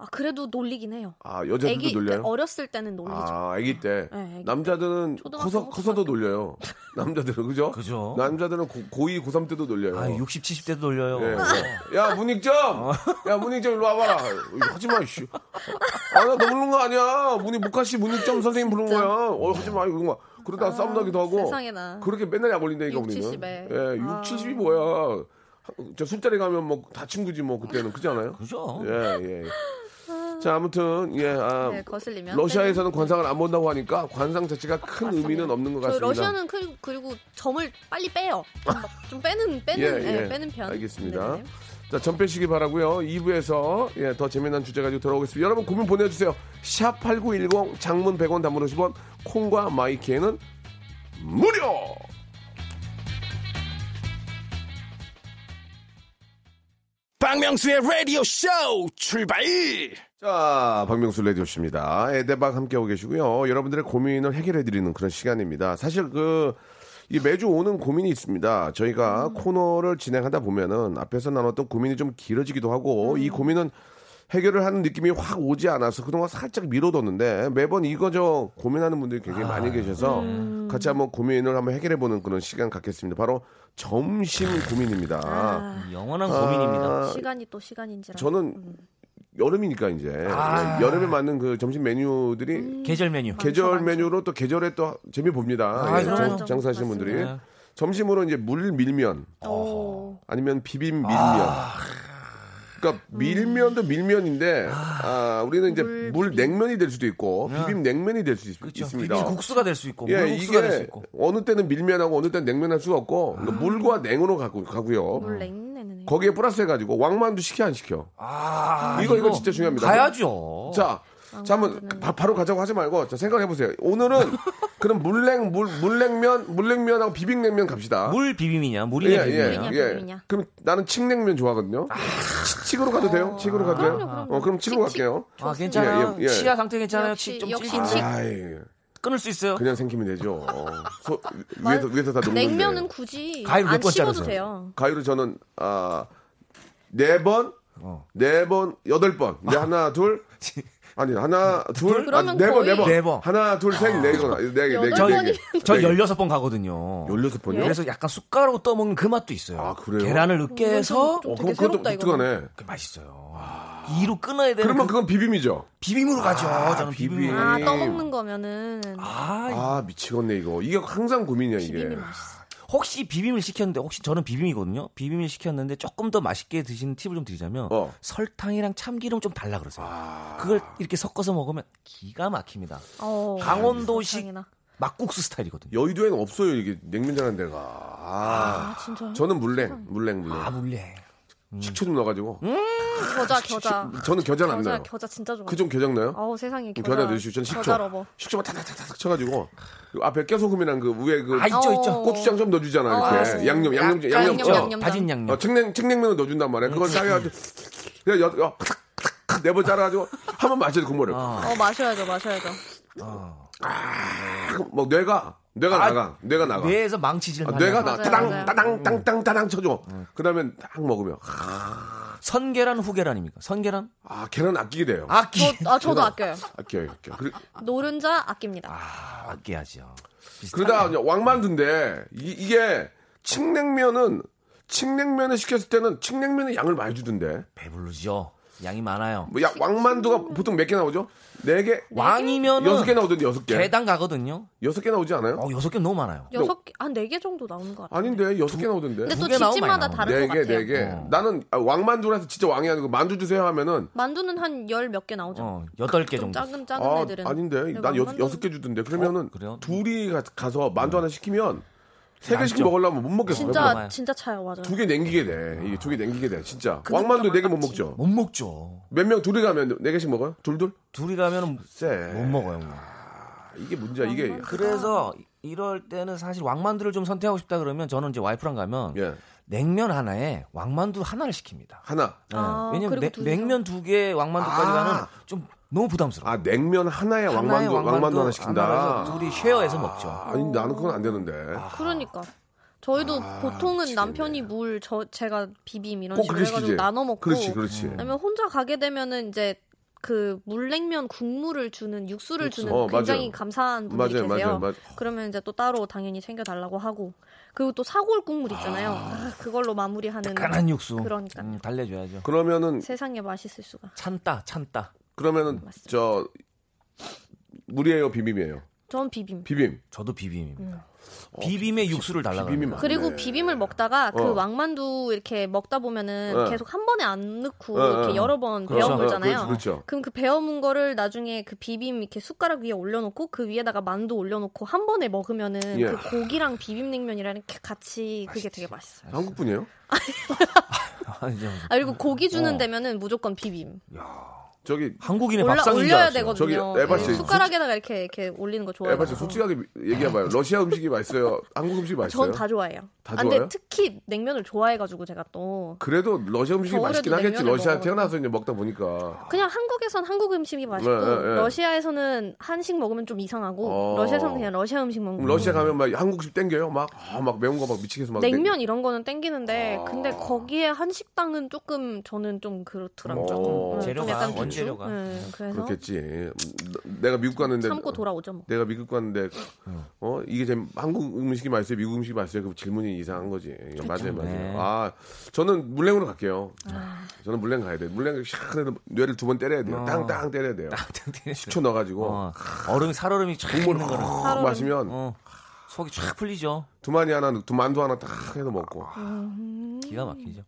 아 그래도 놀리긴 해요. 아 여자들도 애기 놀려요? 어렸을 때는 놀리죠. 아, 아기 때. 네, 애기 남자들은 초등학교, 커서, 커서도 놀려요. 남자들은, 그죠? 그죠. 남자들은 고, 고2, 고3 때도 놀려요. 아, 60, 70대도 놀려요. 예, 예. 야, 문익점! 야, 문익점 일로 와봐라. 하지 마, 씨. 아, 나너 부르는 거 아니야. 문익, 목화씨 문익점 선생님 부르는 거야. 어, 하지 마, 이거. 막. 그러다가 싸움 나기도 하고. 아, 세상에나. 그렇게 맨날 약 올린다니까, 6, 우리는. 70에. 예, 6, 아. 70이 뭐야. 저 술자리 가면 뭐 다 친구지, 뭐, 그때는. 그렇지 않아요? 그죠. 예, 예. 자, 아무튼, 예, 아. 네, 거슬리면. 러시아에서는 관상을 안 본다고 하니까 관상 자체가 큰 맞습니다. 의미는 없는 것저 같습니다. 러시아는 그, 그리고 점을 빨리 빼요. 좀, 빼는 빼는 예, 예, 예. 빼는 편. 알겠습니다. 네네. 자, 전 빼시기 바라고요 2부에서 예, 더 재미난 주제 가지고 돌아오겠습니다. 여러분 고민 보내 주세요. 샵 8910 장문 100원 단문 50원 콩과 마이키에는 무료! 박명수의 라디오 쇼 출발! 자, 박명수 레디오씨입니다. 에데박 함께하고 계시고요. 여러분들의 고민을 해결해드리는 그런 시간입니다. 사실 그, 이 매주 오는 고민이 있습니다. 저희가 코너를 진행하다 보면은 앞에서 나눴던 고민이 좀 길어지기도 하고 이 고민은 해결을 하는 느낌이 확 오지 않아서 그동안 살짝 미뤄뒀는데 매번 이거 저 고민하는 분들이 굉장히 많이 계셔서 같이 한번 고민을 한번 해결해보는 그런 시간 갖겠습니다. 바로 점심 고민입니다. 아, 영원한 고민입니다. 시간이 또 시간인지라. 저는 여름이니까 이제 아. 예, 여름에 맞는 그 점심 메뉴들이 계절 메뉴. 계절. 메뉴로 또 계절에 또 재미 봅니다. 아, 예. 장- 장사하시는 분들이 맞습니다. 점심으로 이제 물 밀면 오. 아니면 비빔 밀면. 그러니까 밀면도 밀면인데 아, 우리는 이제 물 물. 냉면이 될 수도 있고 비빔 냉면이 될 수. 있습니다. 비빔 국수가 될 수 있고 예, 물국수가 될수 이게 있고. 어느 때는 밀면하고 어느 때는 냉면 할 수가 없고 그러니까 물과 냉으로 가고 가고요. 물 냉내는. 거기에 플러스 해가지고 왕만두 시켜 안 시켜? 아, 이거, 이거 진짜 중요합니다. 가야죠. 자, 자 한번 바, 바로 가자고 하지 말고 자, 생각해 보세요. 오늘은 그럼 물냉 물 물냉면 물냉면하고 비빔냉면 갑시다. 물 비빔이냐, 물이냐, 비빔이냐. 비빔이냐, 비빔이냐. 그럼 나는 칡냉면 좋아하거든요. 치- 칡으로 가도 돼요? 칡으로 가도 돼요? 그럼요, 그럼요. 어, 그럼 칡으로 칡, 갈게요. 아. 괜찮아요. 예, 예, 예. 치아 상태 괜찮아요. 역시- 치- 좀 역시 찔긴데. 칡. 아이, 끊을 수 있어요. 그냥 생기면 되죠. 어, 소- 위에서 위에서 다 녹는데. 냉면은 굳이 가위로 안 몇번 씹어도 자르죠? 돼요. 가위로 저는 아, 네 번, 어. 네 번, 여덟 번. 네, 하나, 둘. 아니, 하나, 둘. 그러면 아, 네 번, 네 거의- 번. 네 번. 하나, 둘, 셋, 네 번. 네 개, 네 개. 여덟 저, 네 개. 저네 개. 16번 가거든요. 16번이요? 그래서 약간 숟가락으로 떠먹는 그 맛도 있어요. 아, 그래요? 계란을 좀 어, 되게 그럼 그것도 새롭다, 이거는. 독특하네. 그 맛있어요. 이로 끊어야 되는 그러면 그 그건 비빔이죠. 비빔으로 가죠. 저는 비빔. 비빔. 아 음. 떠먹는 거면은 아, 아, 미치겠네, 이거. 이게 항상 고민이야, 이게. 비빔이 맛있어. 혹시 비빔을 시켰는데 혹시 저는 비빔이거든요. 비빔을 시켰는데 조금 더 맛있게 드시는 팁을 좀 드리자면 어. 설탕이랑 참기름 좀 달라 그러세요. 그걸 이렇게 섞어서 먹으면 기가 막힙니다. 어, 강원도식 설탕이나. 막국수 스타일이거든요. 여의도에는 없어요, 이게 냉면 잘하는 데가. 아, 아 진짜요? 저는 물냉, 물냉, 물냉. 아 물냉. 식초 좀 넣어가지고. 겨자 겨자. 저는 겨자는 안 겨자 넣어요. 겨자 진짜 좋아. 그좀 겨자 넣어요? 어우 세상에 겨자. 겨자 넣으시고 저는 식초. 겨자 lover. 식초만 탁탁탁탁 쳐가지고 그 앞에 깨소금이랑 그 위에 그 아 있죠 있죠. 어. 고추장 좀 넣어주잖아 이렇게 맞습니다. 양념 양념 약간 양념 양념, 어. 양념. 다진 양념. 어, 측냉 측냉면을 넣어준단 말이야. 그걸 짜가지고 그냥 여, 여, 탁탁탁 네번 짜가지고 한 번 마셔야 돼 국물을. 어. 어 마셔야죠 마셔야죠. 아, 뭐 뇌가 뇌가 아, 나가 뇌가 나가. 뇌에서 망치질 아, 만 뇌가 나 따당. 따당 땅땅 따당 쳐줘. 그러면 딱 먹으면 선계란 후계란입니까? 선계란? 아 계란 아끼게 돼요. 아끼. 저, 아 저도 아껴요. 아껴요 아껴. 그래, 노른자 아낍니다. 아, 아껴야죠. 그러다 왕만두인데 이, 이게 칡냉면은 칡냉면을 시켰을 때는 칡냉면의 양을 많이 주던데. 배부르죠. 양이 많아요. 뭐 야, 왕만두가 보통 몇 개 나오죠? 네 개? 왕이면은 여섯 개 나오던데 여섯 개. 개당 가거든요. 여섯 개 나오지 않아요? 어 여섯 개 너무 많아요. 여섯 개한 네 개 정도 나오는 것 같아요. 아닌데 여섯 개 나오던데. 근데 두또개 집집마다 다른 네것 개, 같아요. 네 개. 어. 나는 아, 왕만두라서 진짜 왕이 아니고 만두 주세요 하면은 만두는 한 열 몇 개 나오죠. 어 여덟 개좀 정도. 작은 작은 아, 애들은. 아닌데 근데 난 여, 여섯 개 주던데 그러면은 어? 둘이 가, 가서 만두 하나 시키면 세 개씩. 먹으려면 못 먹겠어. 진짜. 진짜 차요 맞아요. 두 개 냉기게 돼. 이게 두 개 냉기게 돼. 진짜. 왕만두 네 개 못 먹죠. 못 먹죠. 몇 명 둘이 가면 네 개씩 먹어요? 둘둘? 둘이 가면은 쎄. 못 먹어요. 이게 문제야. 이게 그래서 이럴 때는 사실 왕만두를 좀 선택하고 싶다 그러면 저는 이제 와이프랑 가면 예 냉면 하나에 왕만두 하나를 시킵니다. 하나. 아, 네. 왜냐면 냉- 둘이서. 냉면 두 개 왕만두까지 아. 가는 좀 너무 부담스러워. 아 냉면 하나에 왕만두 왕만두, 하나 시킨다. 둘이 쉐어해서 먹죠. 아 니 나는 그건 안 되는데. 그러니까 저희도 아, 보통은 미치겠네. 남편이 물 저 제가 비빔 이런 꼭 식으로 해가지고 시키지. 나눠 먹고 그렇지, 그렇지. 아니면 혼자 가게 되면은 이제 그 물냉면 국물을 주는 육수를 육수. 주는 어, 굉장히 맞아요. 감사한 분들이 맞아요, 계세요. 맞아요, 맞아요. 그러면 이제 또 따로 당연히 챙겨 달라고 하고 그리고 또 사골 국물 있잖아요. 아, 그걸로 마무리하는 간한 육수. 그러니까 음, 달래줘야죠. 그러면은 세상에 맛있을 수가. 찬다, 찬다. 그러면은 맞습니다. 저 물이에요, 비빔이에요. 전 비빔. 비빔. 저도 비빔입니다. 음. 비빔에 육수를 달라고. 비빔이 합니다. 많- 그리고 네. 비빔을 먹다가 그 어. 왕만두 이렇게 먹다 보면은 어. 계속 한 번에 안 넣고 어, 어, 이렇게 어. 여러 번 그렇죠. 베어 물잖아요. 그렇죠, 그렇죠. 그럼 그 베어 문 거를 나중에 그 비빔 이렇게 숟가락 위에 올려놓고 그 위에다가 만두 올려놓고 한 번에 먹으면은 예. 그 고기랑 비빔냉면이랑 이렇게 같이 그게 되게 맛있어요. 한국 분이에요? 아, 이제 아 그리고 고기 주는 어. 데면은 무조건 비빔. 저기 한국인의 올라 밥상인 줄 올려야 알았어요. 되거든요. 저기 에바 네, 씨, 숟가락에다가 이렇게 이렇게 올리는 거 좋아해요. 에바 씨 솔직하게 얘기해봐요. 러시아 음식이 맛있어요? 한국 음식이 맛있어요? 전 다 좋아해요. 다 아, 근데 좋아요? 특히 냉면을 좋아해가지고 제가 또 그래도 러시아 음식이 맛있긴 하겠지. 러시아. 태어나서 이제 먹다 보니까. 그냥 한국에선 한국 음식이 맛있고 네, 네, 네. 러시아에서는 한식 먹으면 좀 이상하고 어. 러시아에서는 그냥 러시아 음식 먹는 그럼 러시아 가면 막 한국식 땡겨요? 막, 아, 막 매운 거 막 미치겠어. 막 냉면 이런 거는 땡기는데 아. 근데 거기에 한식당은 조금 저는 좀 그렇더라고요. 어. 조금. 네, 좀 재료가, 약간. 원재료가. 네, 그래서 그렇겠지. 내가 미국 갔는데. 참고 돌아오죠 뭐. 내가 미국 갔는데, 어, 이게 제 한국 음식이 맛있어요? 미국 음식이 맛있어요? 그 질문이 이상한 거지. 맞아요, 맞아요. 네. 아, 저는 물냉으로 갈게요. 아. 저는 물냉 가야 돼. 물냉 샥 뇌를 두 번 때려야 돼요. 어. 땅땅 때려야 돼요. 땅땅 식초 넣어가지고. 어, 얼음이 살얼음이 쫙 국물 확 살얼음. 마시면 어, 속이 쫙 풀리죠. 두마니 하나, 두만두 하나 딱 해서 먹고. 기가 막히죠.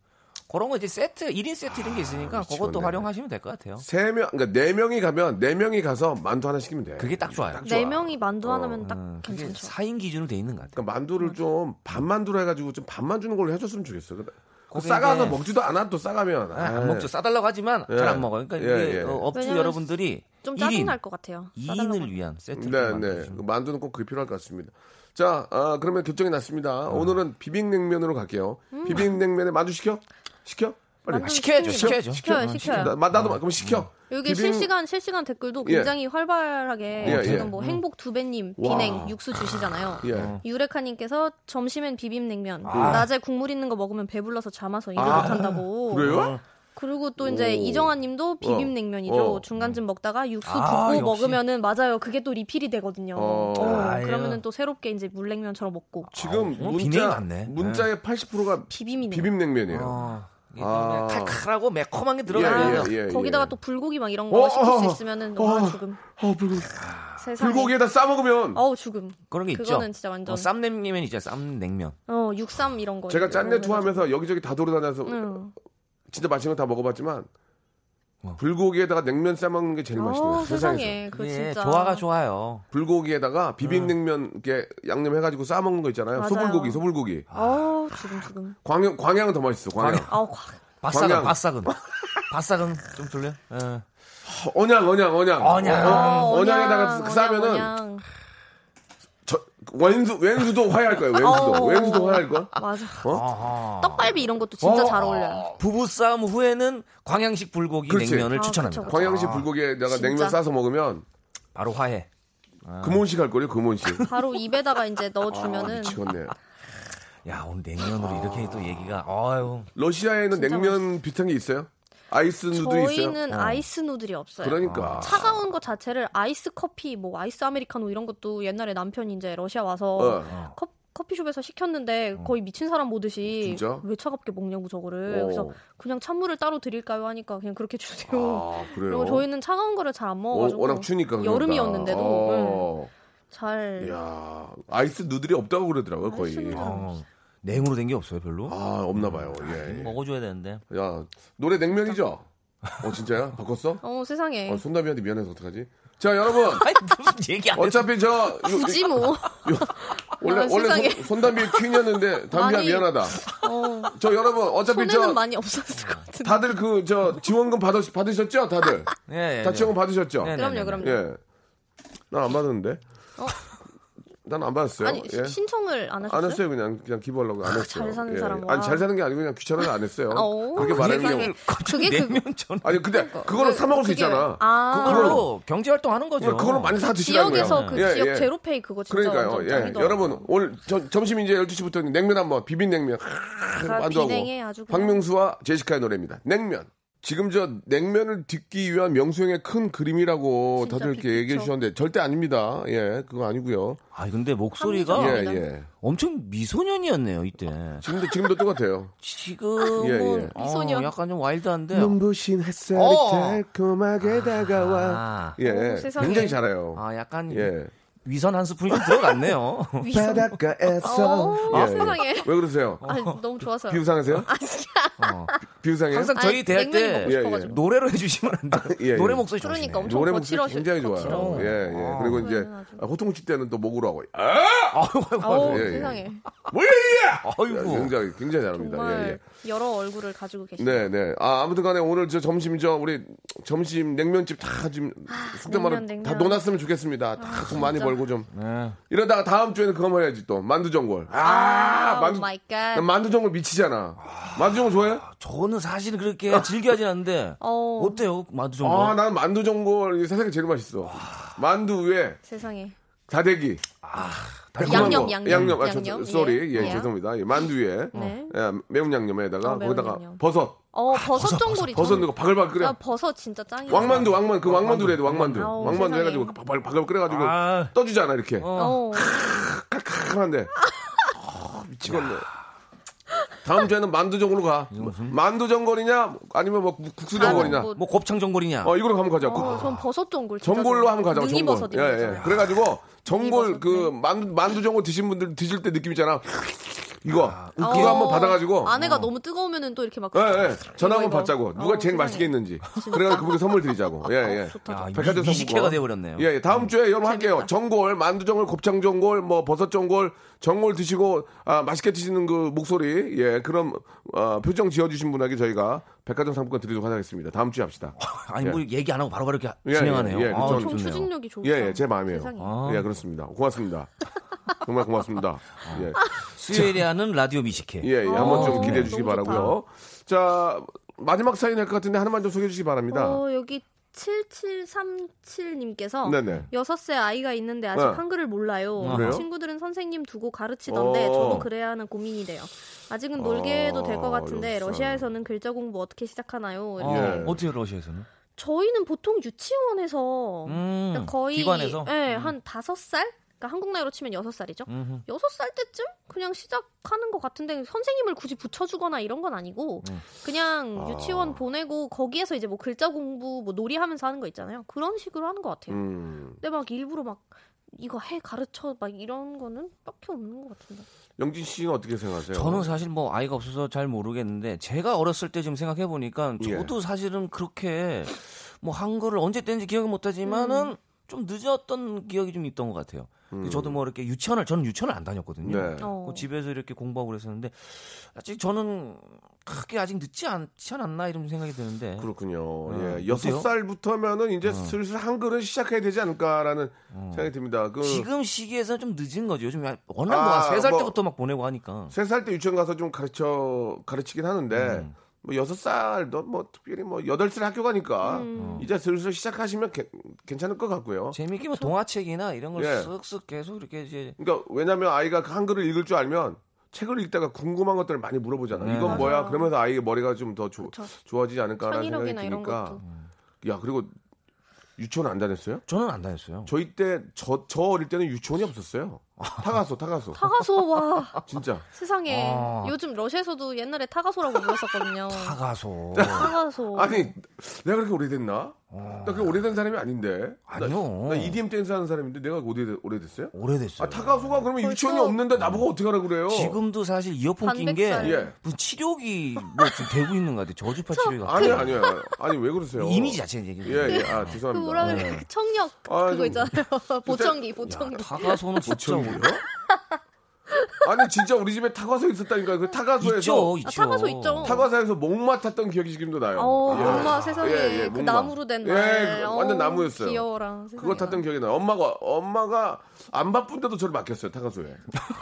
그런 거 이제 세트, 1인 세트 이런 게 있으니까 그것도 미치겠네. 활용하시면 될 것 같아요. 세 명, 그러니까 네 명이 가면 네 명이 가서 만두 하나 시키면 돼. 그게 딱 좋아요. 딱 좋아. 네 명이 만두 하나면 딱 음, 괜찮죠. 4인 기준으로 돼 있는 것 같아요. 그러니까 만두를 좀 반만두로 해가지고 좀 반만 주는 걸로 해줬으면 좋겠어. 그 싸가서 먹지도 않아 또 싸가면. 아, 안 먹죠. 싸달라고 하지만 예. 잘안 먹어요. 그러니까 예, 이게 예. 어, 업주 여러분들이 좀 1인, 짜증 날 것 같아요. 싸달라고 2인을 위한 세트를 네, 네. 그 만두는 꼭 그게 필요할 것 같습니다. 자, 아, 그러면 결정이 났습니다. 오늘은 비빔냉면으로 갈게요. 비빔냉면에 만두 시켜? 시켜? 빨리. 만두 시켜야죠. 시켜야죠. 시켜요, 어, 시켜요. 나, 나도 그럼 시켜. 여기 비빔- 실시간 실시간 댓글도 예. 굉장히 활발하게 예, 지금 예. 뭐 행복 두 배님 와. 비냉 육수 주시잖아요. 예. 유레카님께서 점심엔 비빔 냉면, 아. 낮에 국물 있는 거 먹으면 배불러서 잠아서 일을 아, 못한다고. 그래요? 그리고 또 이제 오. 이정환님도 비빔냉면이죠. 어. 중간쯤 먹다가 육수 아, 붓고 역시. 먹으면은 맞아요. 그게 또 리필이 되거든요. 어. 어, 아유. 그러면은 또 새롭게 이제 물냉면처럼 먹고 지금 아, 정말 문자. 문자의 80%가 비빔이네요. 비빔냉면이에요. 어, 이게 아. 좀 칼칼하고 매콤한 게 들어가요. 예, 예, 예. 거기다가 또 불고기 막 이런 거 어, 시킬 어, 수 어. 있으면은 어. 와 죽음. 어, 불고기. 세상에. 불고기에다 싸 먹으면 어우 죽음. 그런 게 있죠. 그거는 진짜 완전 어, 쌈냉면 있죠. 쌈냉면. 어 육삼 이런 거. 제가 짠내 거 투하면서 여기저기 다 돌아다녀서 응. 진짜 맛있는 거 다 먹어봤지만 어. 불고기에다가 냉면 싸 먹는 게 제일 맛있어요. 어, 세상에서. 세상에 그 이게 진짜 조화가 좋아요. 불고기에다가 비빔냉면 이렇게 양념 해가지고 싸 먹는 거 있잖아요. 맞아요. 소불고기, 소불고기. 어 죽음 죽음. 광양 광양은 더 맛있어. 광양. 바싹은 광양. 바싹은 바싹은 좀 들려. 예. 언양, 언양, 언양. 언양. 어, 어, 언양에다가 언양, 싸면은 언양. 저, 왼수 왼수도 화해할 거예요. 왼수도 어. 왼수도 화해할 거. 맞아. 아하. 떡갈비 이런 것도 진짜 어. 잘 어울려요. 부부 싸움 후에는 광양식 불고기 그렇지. 냉면을 아, 추천합니다. 그쵸, 그쵸. 광양식 불고기에다가 진짜? 냉면 싸서 먹으면 바로 화해. 금혼식 할 거예요. 금혼식. 바로 입에다가 이제 아, 넣어주면은 미치겠네. 야 오늘 냉면으로 이렇게 또 얘기가 아유 러시아에는 냉면 비슷한 게 있어요? ice noodle이 있어요? 저희는 ice noodle이 없어요. 그러니까. 차가운 것 자체를 아이스 커피, 뭐 아이스 아메리카노 이런 것도 옛날에 남편이 이제 러시아 와서 어. 커, 커피숍에서 시켰는데 거의 미친 사람 보듯이 진짜? 왜 차갑게 먹냐고 저거를 어. 그래서 그냥 찬물을 따로 드릴까요 하니까 그냥 그렇게 주세요. 아, 그래요. 그리고 저희는 차가운 거를 잘안 워- 먹어가지고 워낙 추니까 그러니까. 여름이었는데도 어. 잘 이야, 아이스 누들이 없다고 그러더라고요, 거의. 어, 냉으로 된 게 없어요 별로. 아, 없나 봐요. 예. 예. 먹어줘야 되는데. 야, 노래 냉면이죠? 어, 진짜야? 바꿨어? 어 세상에 어, 손담이한테 미안해서 어떡하지? 자, 여러분. 아니 무슨 얘기 안 해. 어차피 저 요- 굳이 뭐 원래 아, 원래. 손, 손담비 퀸이었는데 담비야 많이- 미안하다. 어, 저 여러분 어차피 저 많이 없었을 것 같은데 다들 그 저 지원금 받으, 받으셨죠? 다들 예, 예, 다 예. 지원금 받으셨죠? 네, 네, 그럼요 네, 그럼요 예. 난안 받았는데. 어? 난 안 받았어요. 아니 예. 신청을 안 하셨어요? 안 했어요 그냥 그냥 기부하려고 안 했어요. 잘 사는 예. 사람, 아니 와. 잘 사는 게 아니고 그냥 귀찮아서 안 했어요. 어, 그렇게 말하는 세상에. 게 그게 그 냉면 전 아니 근데 그거를 그- 사 먹을 수 그게- 있잖아. 아 그걸로 경제 활동하는 거죠. 그걸로 많이 사 드시라고요. 지역에서 그 예, 지역 예. 제로페이 그거 진짜 그러니까요. 예. 여러분 오늘 저- 점심 이제 12시부터 냉면 한번 비빔 냉면 아, 만두하고 비냉에 아주 그냥- 박명수와 제시카의 노래입니다. 냉면. 지금 저 냉면을 딛기 위한 명수형의 큰 그림이라고 다들 이렇게 빅- 얘기해. 주셨는데 절대 아닙니다. 예, 그거 아니고요. 아 근데 목소리가. 예, 예. 엄청 미소년이었네요 이때. 지금도 지금도 똑같아요. 지금은 예, 예. 어, 미소년. 약간 좀 와일드한데. 눈부신 햇살이 어. 달콤하게 다가와. 아, 예, 오, 세상에. 굉장히 잘해요. 아 약간 예. 위선 한 스푼이 좀 들어갔네요. 위선. 바닷가에서. 어, 예, 예. 세상에. 왜 그러세요? 아, 너무 좋아서요. 비우상하세요? 어. 비우상해요? 항상 저희 아니, 대학 냉면이 때 예, 싶어가지고. 노래로 해주시면 안 돼요. 예, 예. 노래 목소리 그러니까. 엄청 노래 목소리 거칠어져- 굉장히 좋아요. 거칠어. 예, 예. 아, 그리고 이제 그거는 아주. 호통 칠 때는 또 목으로 하고. 아! 아이고, 아이고, 예, 예. 세상에. 뭐야 이게! 아이고. 굉장히 굉장히 잘합니다. 정말 예, 예. 여러 얼굴을 가지고 계시네요. 네, 네. 아, 아무튼 간에 오늘 저 점심 저 우리 점심 냉면집 다 지금 말로 아, 냉면, 다. 놓았으면 좋겠습니다. 다 돈 많이 진짜. 벌고 좀. 네. 이러다가 다음 주에는 그거 해야지 또 만두 전골. 아, 아, 만두 oh my 난 god. 만두 전골 미치잖아. 만두 전골 좋아해? 저는 사실은 그렇게 즐겨하진 않는데 어, 어때요 만두 정도? 아, 난 만두 전골이 세상에 제일 맛있어. 만두 위에 세상에. 다대기. 달콤한 양념, 거. 양념, 양념. 아, 저, 양념. sorry. 예, 예. 죄송합니다. 예, 만두 위에 네. 예, 매운 양념에다가 어, 매운 거기다가 양념. 버섯. 어, 버섯 전골이 버섯 넣고 바글바글 끓여. 아, 버섯 진짜 짱이야. 왕만두, 왕만 그 왕만두래 도 왕만두. 아우, 왕만두 세상에. 해가지고 바글 바글 끓여 가지고 아. 떠주잖아 이렇게. 어. 칼칼한데. 아, 미치겠네. 다음 주에는 만두 전골로 가. 만두 전골이냐 아니면 뭐 국수 전골이냐. 아, 뭐, 뭐 곱창 전골이냐? 어 이거로 한번 가자. 어, 전 버섯 전골 진짜 전골로. 한번 가자고 전골. 예, 예. 그래가지고 전골 그 네. 만두, 만두 전골 드신 분들 드실 때 느낌 있잖아. 이거 그거 어, 한번 받아가지고. 안에가 너무 뜨거우면은 또 이렇게 막 예, 예. 전화 한번. 받자고. 누가 어, 제일. 맛있게 했는지. 그래가지고 그분께 선물 드리자고. 예, 예. 좋다. 백화점 미식회가. 돼버렸네요. 예, 예. 다음 주에 여러분 할게요. 전골, 만두 전골, 곱창 전골, 뭐 버섯 전골, 전골 드시고 아, 맛있게 드시는 그 목소리, 예, 그런 어, 표정 지어주신 분에게 저희가 백화점 상품권 드리도록 하겠습니다. 다음 주에 합시다. 아니 뭐 얘기 안 하고 바로바로 이렇게 예, 진행하네요. 예, 예. 아, 좀 엄청 좋네요. 추진력이 좋다. 예, 예, 제 마음이에요. 아. 예, 그렇습니다. 고맙습니다. 정말 고맙습니다. 예, 수요일에 하는 라디오 미식회. 예, 예. 한번 좀 어, 기대해 주시기. 바라고요. 자, 마지막 사인 할 것 같은데 하나만 좀 소개해 주시기 바랍니다. 어, 여기 7737님께서 네네. 여섯 살 아이가 있는데 아직 네. 한글을 몰라요. 그래요? 친구들은 선생님 두고 가르치던데 어. 저도 그래야 하는 고민이 돼요. 아직은 놀게 해도 될것 어, 같은데 살. 러시아에서는 글자 공부 어떻게 시작하나요? 어, 예. 어때요 러시아에서는? 저희는 보통 유치원에서 음, 그러니까 거의 기관에서. 예, 음. 한 다섯 살? 그러니까 한국 나이로 치면 여섯 살이죠. 음흠. 여섯 살 때쯤 그냥 시작하는 것 같은데 선생님을 굳이 붙여주거나 이런 건 아니고 음. 그냥 아. 유치원 보내고 거기에서 이제 뭐 글자 공부 뭐 놀이하면서 하는 거 있잖아요. 그런 식으로 하는 것 같아요. 음. 근데 막 일부러 막 이거 해 가르쳐 막 이런 거는 딱히 없는 것 같은데. 영진 씨는 어떻게 생각하세요? 저는 사실 뭐 아이가 없어서 잘 모르겠는데 제가 어렸을 때 지금 생각해 보니까 예. 저도 사실은 그렇게 뭐 한글을 언제 뗀지 기억은 못하지만은 좀 늦었던 기억이 좀 있던 것 같아요. 저도 뭐 이렇게 유치원을 저는 유치원을 안 다녔거든요. 네. 어. 그 집에서 이렇게 공부하고 그랬었는데 아직 저는 크게 아직 늦지 않지 않았나 이런 생각이 드는데 그렇군요. 어, 예. 여섯 어때요? 살부터면은 이제 슬슬 한글은 시작해야 되지 않을까라는 어. 생각이 듭니다. 그 지금 시기에서는 좀 늦은 거죠. 요즘 워낙 아, 뭐세살 뭐- 때부터 막 보내고 하니까. 세 살 때 유치원 가서 좀 가르쳐 가르치긴 하는데 음. 뭐 여섯 살도 뭐 특별히 뭐 여덟 살 학교 가니까 음. 이제 슬슬 시작하시면 개- 괜찮을 것 같고요. 재밌게 뭐 동화책이나 이런 걸 예. 쓱쓱 계속 이렇게 이제 그러니까 왜냐하면 아이가 그 한글을 읽을 줄 알면 책을 읽다가 궁금한 것들을 많이 물어보잖아. 네. 이건 뭐야? 그러면서 아이의 머리가 좀 더. 좋아지지 않을까라는 생각이 드니까. 야 그리고 유치원 안 다녔어요? 저는 안 다녔어요. 저희 때 저 저 어릴 때는 유치원이 없었어요. 탁아소 탁아소. 탁아소 와 진짜. 세상에 아. 요즘 러시아에서도 옛날에 탁아소라고 불렀었거든요. 탁아소. 탁아소. 아니 내가 그렇게 오래됐나? 나 그렇게 오래된 사람이 아닌데. 아니요. 나, 나 EDM 댄스 하는 사람인데 내가 오래 오래됐어요? 오래됐어요. 아 탁아소가 그러면 벌써- 유치원이 없는데 나보고 어떻게 하라 그래요? 지금도 사실 이어폰 낀게 반백살. 예. 무슨 치료기 뭐 지금 되고 있는 것 같아요. 저주파 치료가. 아니 아니요. 아니 왜 그러세요? 이미지 자체는 얘기. 예, 예. 아, 그 죄송합니다. 뭐라 그래 네. 청력 아, 그거 좀- 있잖아요. 보청기 보청기. 타가소는 진짜 보청기 요? 오래. 아니 진짜 우리 집에 타가소 있었다니까. 그 타가소에서 있죠, 있죠. 아, 타가소 있죠. 타가소에서 목 맡았던 기억이 지금도 나요. 어, 예. 엄마 세상에 예, 예, 그 목마. 나무로 된 예, 말. 그 완전 어, 나무였어요. 귀여워라. 그거 세상에. 탔던 기억이 나요. 엄마가 엄마가 안 바쁜데도 저를 맡겼어요 타가소에.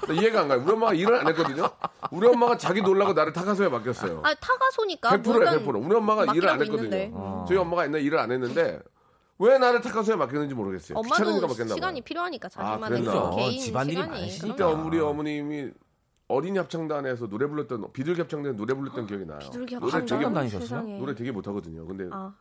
나 이해가 안 가요. 우리 엄마가 일을 안 했거든요. 우리 엄마가 자기 놀라고 나를 타가소에 맡겼어요. 아 타가소니까 100%예요, 100%. 우리 엄마가 일을 안 했거든요. 아. 저희 엄마가 옛날 일을 안 했는데 왜 나를 타가소에 맡겼는지 모르겠어요. 귀찮으니까 엄마도 맡겼나 봐요. 시간이 필요하니까 아, 자기만의 그랬나? 그 개인 집안일이 시간이. 많으시니까. 그러니까 그럼요. 우리 어머님이 어린이 합창단에서 노래 불렀던 비둘기 합창단 노래 불렀던 기억이 나요. 비둘기 노래 되게 다니셨어요? 노래 되게 못하거든요. 근데 아,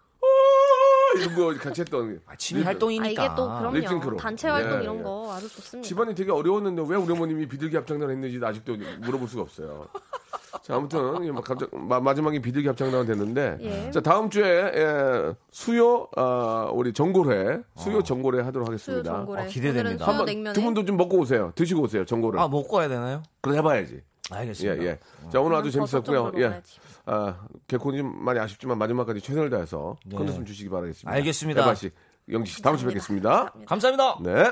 이런 거 같이 했던 아, 취미 리듬. 아 활동이니까. 이게 또 립싱크로. 그럼요. 단체 활동 예, 이런 예. 거 아주 좋습니다. 집안이 되게 어려웠는데 왜 우리 어머님이 비둘기 합창단 했는지 아직도 물어볼 수가 없어요. 자, 아무튼 마, 마지막에 비둘기 합창단 됐는데 예. 자 다음 주에 예, 수요 아, 우리 전골회 수요 전골회 하도록 수요 하겠습니다. 전골에 어, 기대됩니다. 한번 냉면에 두 분도 좀 먹고 오세요. 드시고 오세요. 전골을. 아, 먹고 와야 되나요? 그럼 해봐야지. 예, 알겠습니다. 예. 자, 오늘 아주 재밌었고요. 예. 아, 개콘이 좀 많이 아쉽지만 마지막까지 최선을 다해서 네. 컨디션 주시기 바라겠습니다. 알겠습니다. 에바 씨, 영지 씨, 다음 주에 뵙겠습니다. 감사합니다. 네.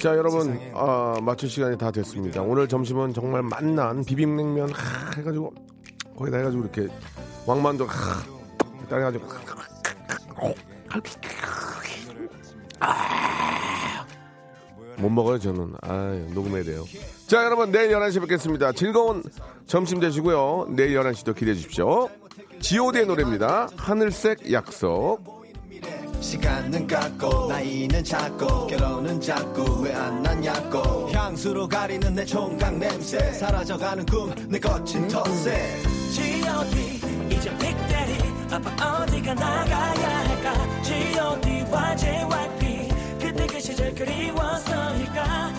자 여러분 아, 마칠 시간이 다 됐습니다. 오늘 점심은 정말 맛난 비빔냉면 하, 해가지고 거기다 해가지고 이렇게 왕만두 하, 따라가지고 못 먹어요 저는. 아 녹음해야 돼요. 자 여러분 내일 11시 뵙겠습니다. 즐거운 점심 되시고요. 내일 11시도 기대해 주십시오. God의 노래입니다. 하늘색 약속 시간은 깎고 나이는 작고 결혼은 자꾸 왜 안 났냐고. 향수로 가리는 내 총각 냄새 사라져가는 꿈 내 거친 터세. G.O.D 이제 빅데리 아빠 어디가 나가야 할까? G.O.D와 JYP 그때 그 시절 그리워서일까?